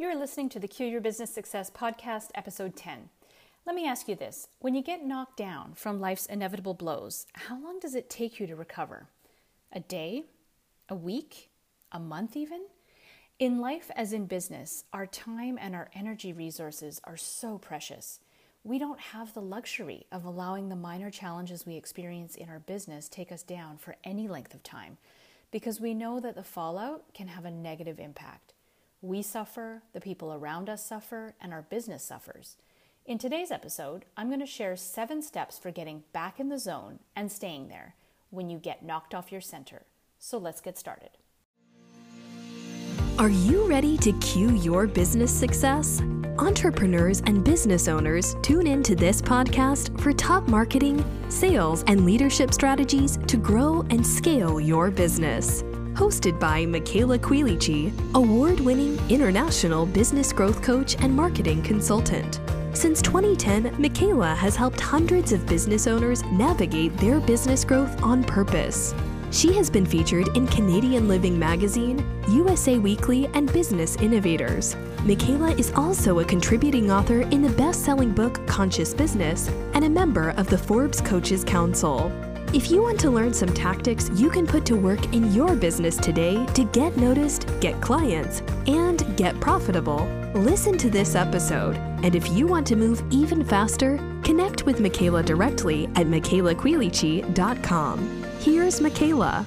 You're listening to the Q Your Business Success podcast, episode 10. Let me ask you this when you get knocked down from life's inevitable blows, how long does it take you to recover? A day? A week? A month, even? In life, as in business, our time and our energy resources are so precious. We don't have the luxury of allowing the minor challenges we experience in our business take us down for any length of time because we know that the fallout can have a negative impact. We suffer, the people around us suffer, and our business suffers. In today's episode, I'm going to share seven steps for getting back in the zone and staying there when you get knocked off your center. So let's get started. Are you ready to cue your business success? Entrepreneurs and business owners tune in to this podcast for top marketing, sales, and leadership strategies to grow and scale your business hosted by Michaela Quilici, award winning international business growth coach and marketing consultant. Since 2010, Michaela has helped hundreds of business owners navigate their business growth on purpose. She has been featured in Canadian Living Magazine, USA Weekly, and Business Innovators. Michaela is also a contributing author in the best selling book Conscious Business and a member of the Forbes Coaches Council. If you want to learn some tactics you can put to work in your business today to get noticed, get clients, and get profitable, listen to this episode. And if you want to move even faster, connect with Michaela directly at michaelaquilici.com. Here's Michaela.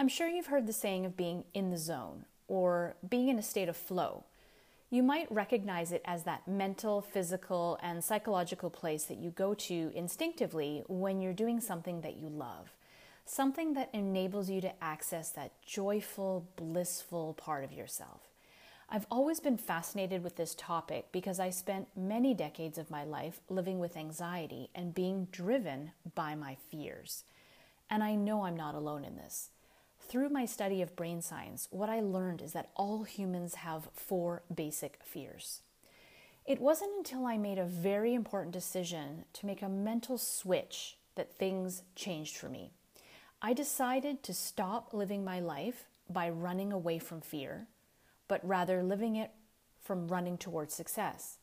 I'm sure you've heard the saying of being in the zone or being in a state of flow. You might recognize it as that mental, physical, and psychological place that you go to instinctively when you're doing something that you love, something that enables you to access that joyful, blissful part of yourself. I've always been fascinated with this topic because I spent many decades of my life living with anxiety and being driven by my fears. And I know I'm not alone in this. Through my study of brain science, what I learned is that all humans have four basic fears. It wasn't until I made a very important decision to make a mental switch that things changed for me. I decided to stop living my life by running away from fear, but rather living it from running towards success.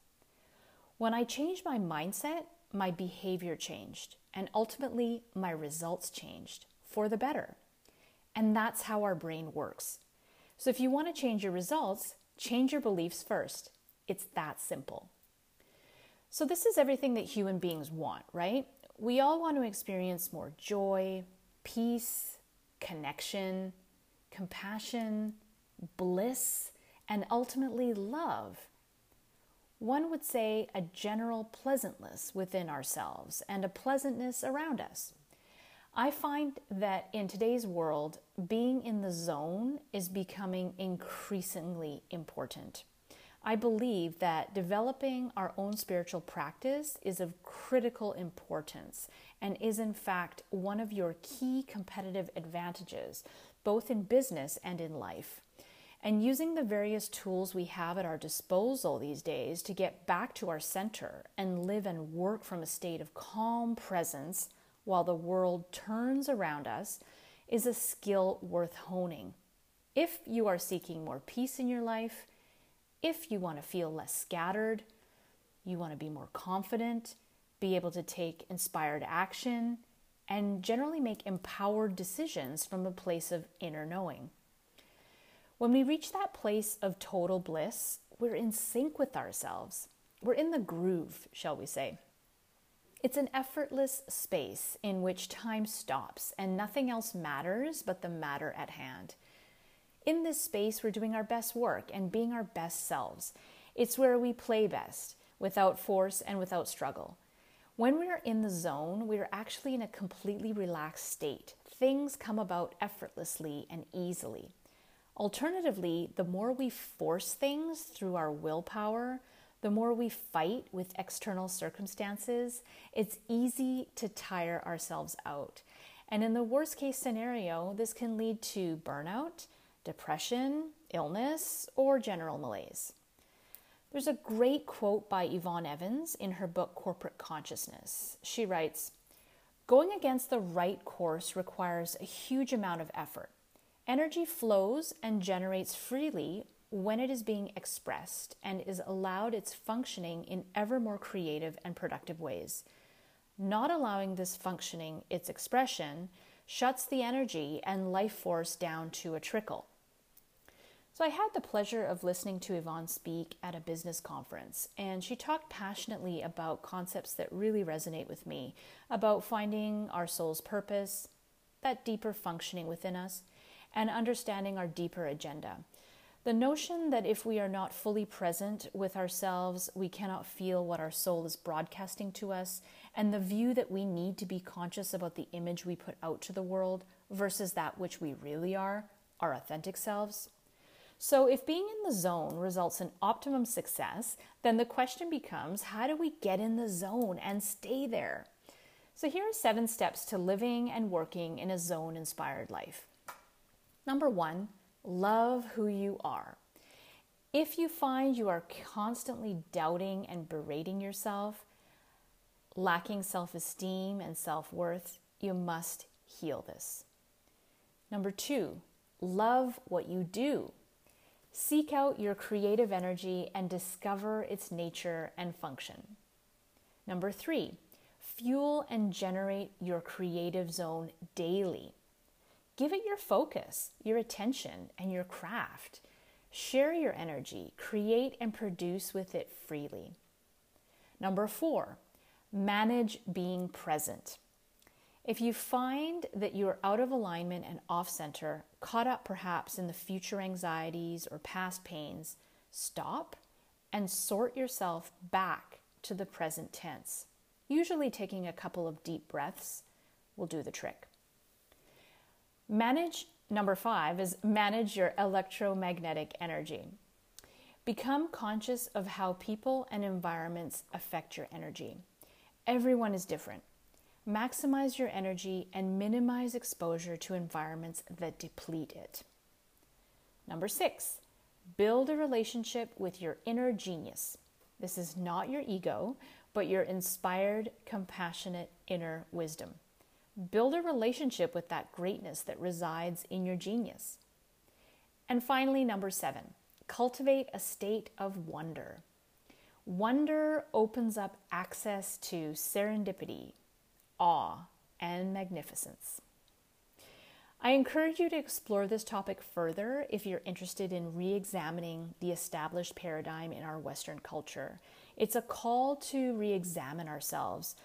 When I changed my mindset, my behavior changed, and ultimately my results changed for the better. And that's how our brain works. So if you want to change your results, change your beliefs first. It's that simple. So, this is everything that human beings want, right? We all want to experience more joy, peace, connection, compassion, bliss, and ultimately love. One would say a general pleasantness within ourselves and a pleasantness around us. I find that in today's world, being in the zone is becoming increasingly important. I believe that developing our own spiritual practice is of critical importance and is, in fact, one of your key competitive advantages, both in business and in life. And using the various tools we have at our disposal these days to get back to our center and live and work from a state of calm presence while the world turns around us is a skill worth honing. If you are seeking more peace in your life, if you want to feel less scattered, you want to be more confident, be able to take inspired action, and generally make empowered decisions from a place of inner knowing. When we reach that place of total bliss, we're in sync with ourselves. We're in the groove, shall we say. It's an effortless space in which time stops and nothing else matters but the matter at hand. In this space, we're doing our best work and being our best selves. It's where we play best, without force and without struggle. When we are in the zone, we are actually in a completely relaxed state. Things come about effortlessly and easily. Alternatively, the more we force things through our willpower, the more we fight with external circumstances, it's easy to tire ourselves out. And in the worst case scenario, this can lead to burnout, depression, illness, or general malaise. There's a great quote by Yvonne Evans in her book Corporate Consciousness. She writes Going against the right course requires a huge amount of effort. Energy flows and generates freely when it is being expressed and is allowed its functioning in ever more creative and productive ways. Not allowing this functioning its expression shuts the energy and life force down to a trickle. So, I had the pleasure of listening to Yvonne speak at a business conference, and she talked passionately about concepts that really resonate with me about finding our soul's purpose, that deeper functioning within us, and understanding our deeper agenda. The notion that if we are not fully present with ourselves, we cannot feel what our soul is broadcasting to us, and the view that we need to be conscious about the image we put out to the world versus that which we really are, our authentic selves. So, if being in the zone results in optimum success, then the question becomes how do we get in the zone and stay there? So, here are seven steps to living and working in a zone inspired life. Number one, love who you are. If you find you are constantly doubting and berating yourself, lacking self esteem and self worth, you must heal this. Number two, love what you do. Seek out your creative energy and discover its nature and function. Number three, fuel and generate your creative zone daily. Give it your focus, your attention, and your craft. Share your energy, create and produce with it freely. Number four, manage being present. If you find that you are out of alignment and off center, caught up perhaps in the future anxieties or past pains, stop and sort yourself back to the present tense. Usually, taking a couple of deep breaths will do the trick. Manage, number five, is manage your electromagnetic energy. Become conscious of how people and environments affect your energy. Everyone is different. Maximize your energy and minimize exposure to environments that deplete it. Number six, build a relationship with your inner genius. This is not your ego, but your inspired, compassionate inner wisdom. Build a relationship with that greatness that resides in your genius. And finally, number seven, cultivate a state of wonder. Wonder opens up access to serendipity, awe, and magnificence. I encourage you to explore this topic further if you're interested in re examining the established paradigm in our Western culture. It's a call to re examine ourselves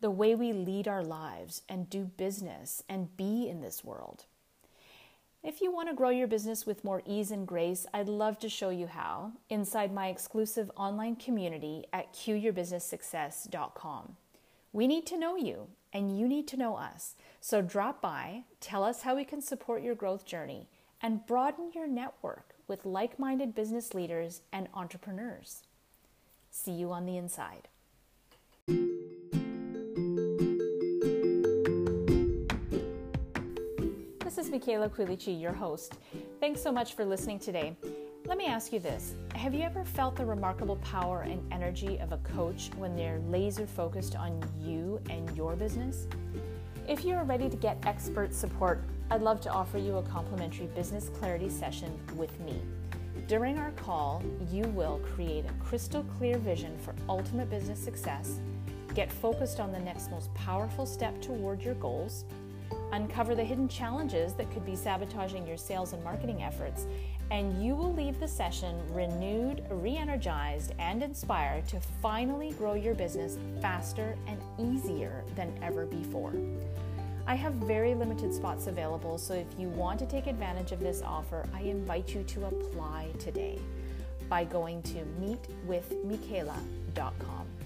the way we lead our lives and do business and be in this world. If you want to grow your business with more ease and grace, I'd love to show you how inside my exclusive online community at qyourbusinesssuccess.com. We need to know you and you need to know us. So drop by, tell us how we can support your growth journey, and broaden your network with like minded business leaders and entrepreneurs. See you on the inside. This is Michaela Quilici, your host. Thanks so much for listening today. Let me ask you this Have you ever felt the remarkable power and energy of a coach when they're laser focused on you and your business? If you are ready to get expert support, I'd love to offer you a complimentary business clarity session with me. During our call, you will create a crystal clear vision for ultimate business success, get focused on the next most powerful step toward your goals uncover the hidden challenges that could be sabotaging your sales and marketing efforts, and you will leave the session renewed, re energized, and inspired to finally grow your business faster and easier than ever before. I have very limited spots available, so if you want to take advantage of this offer, I invite you to apply today by going to meetwithmichaela.com.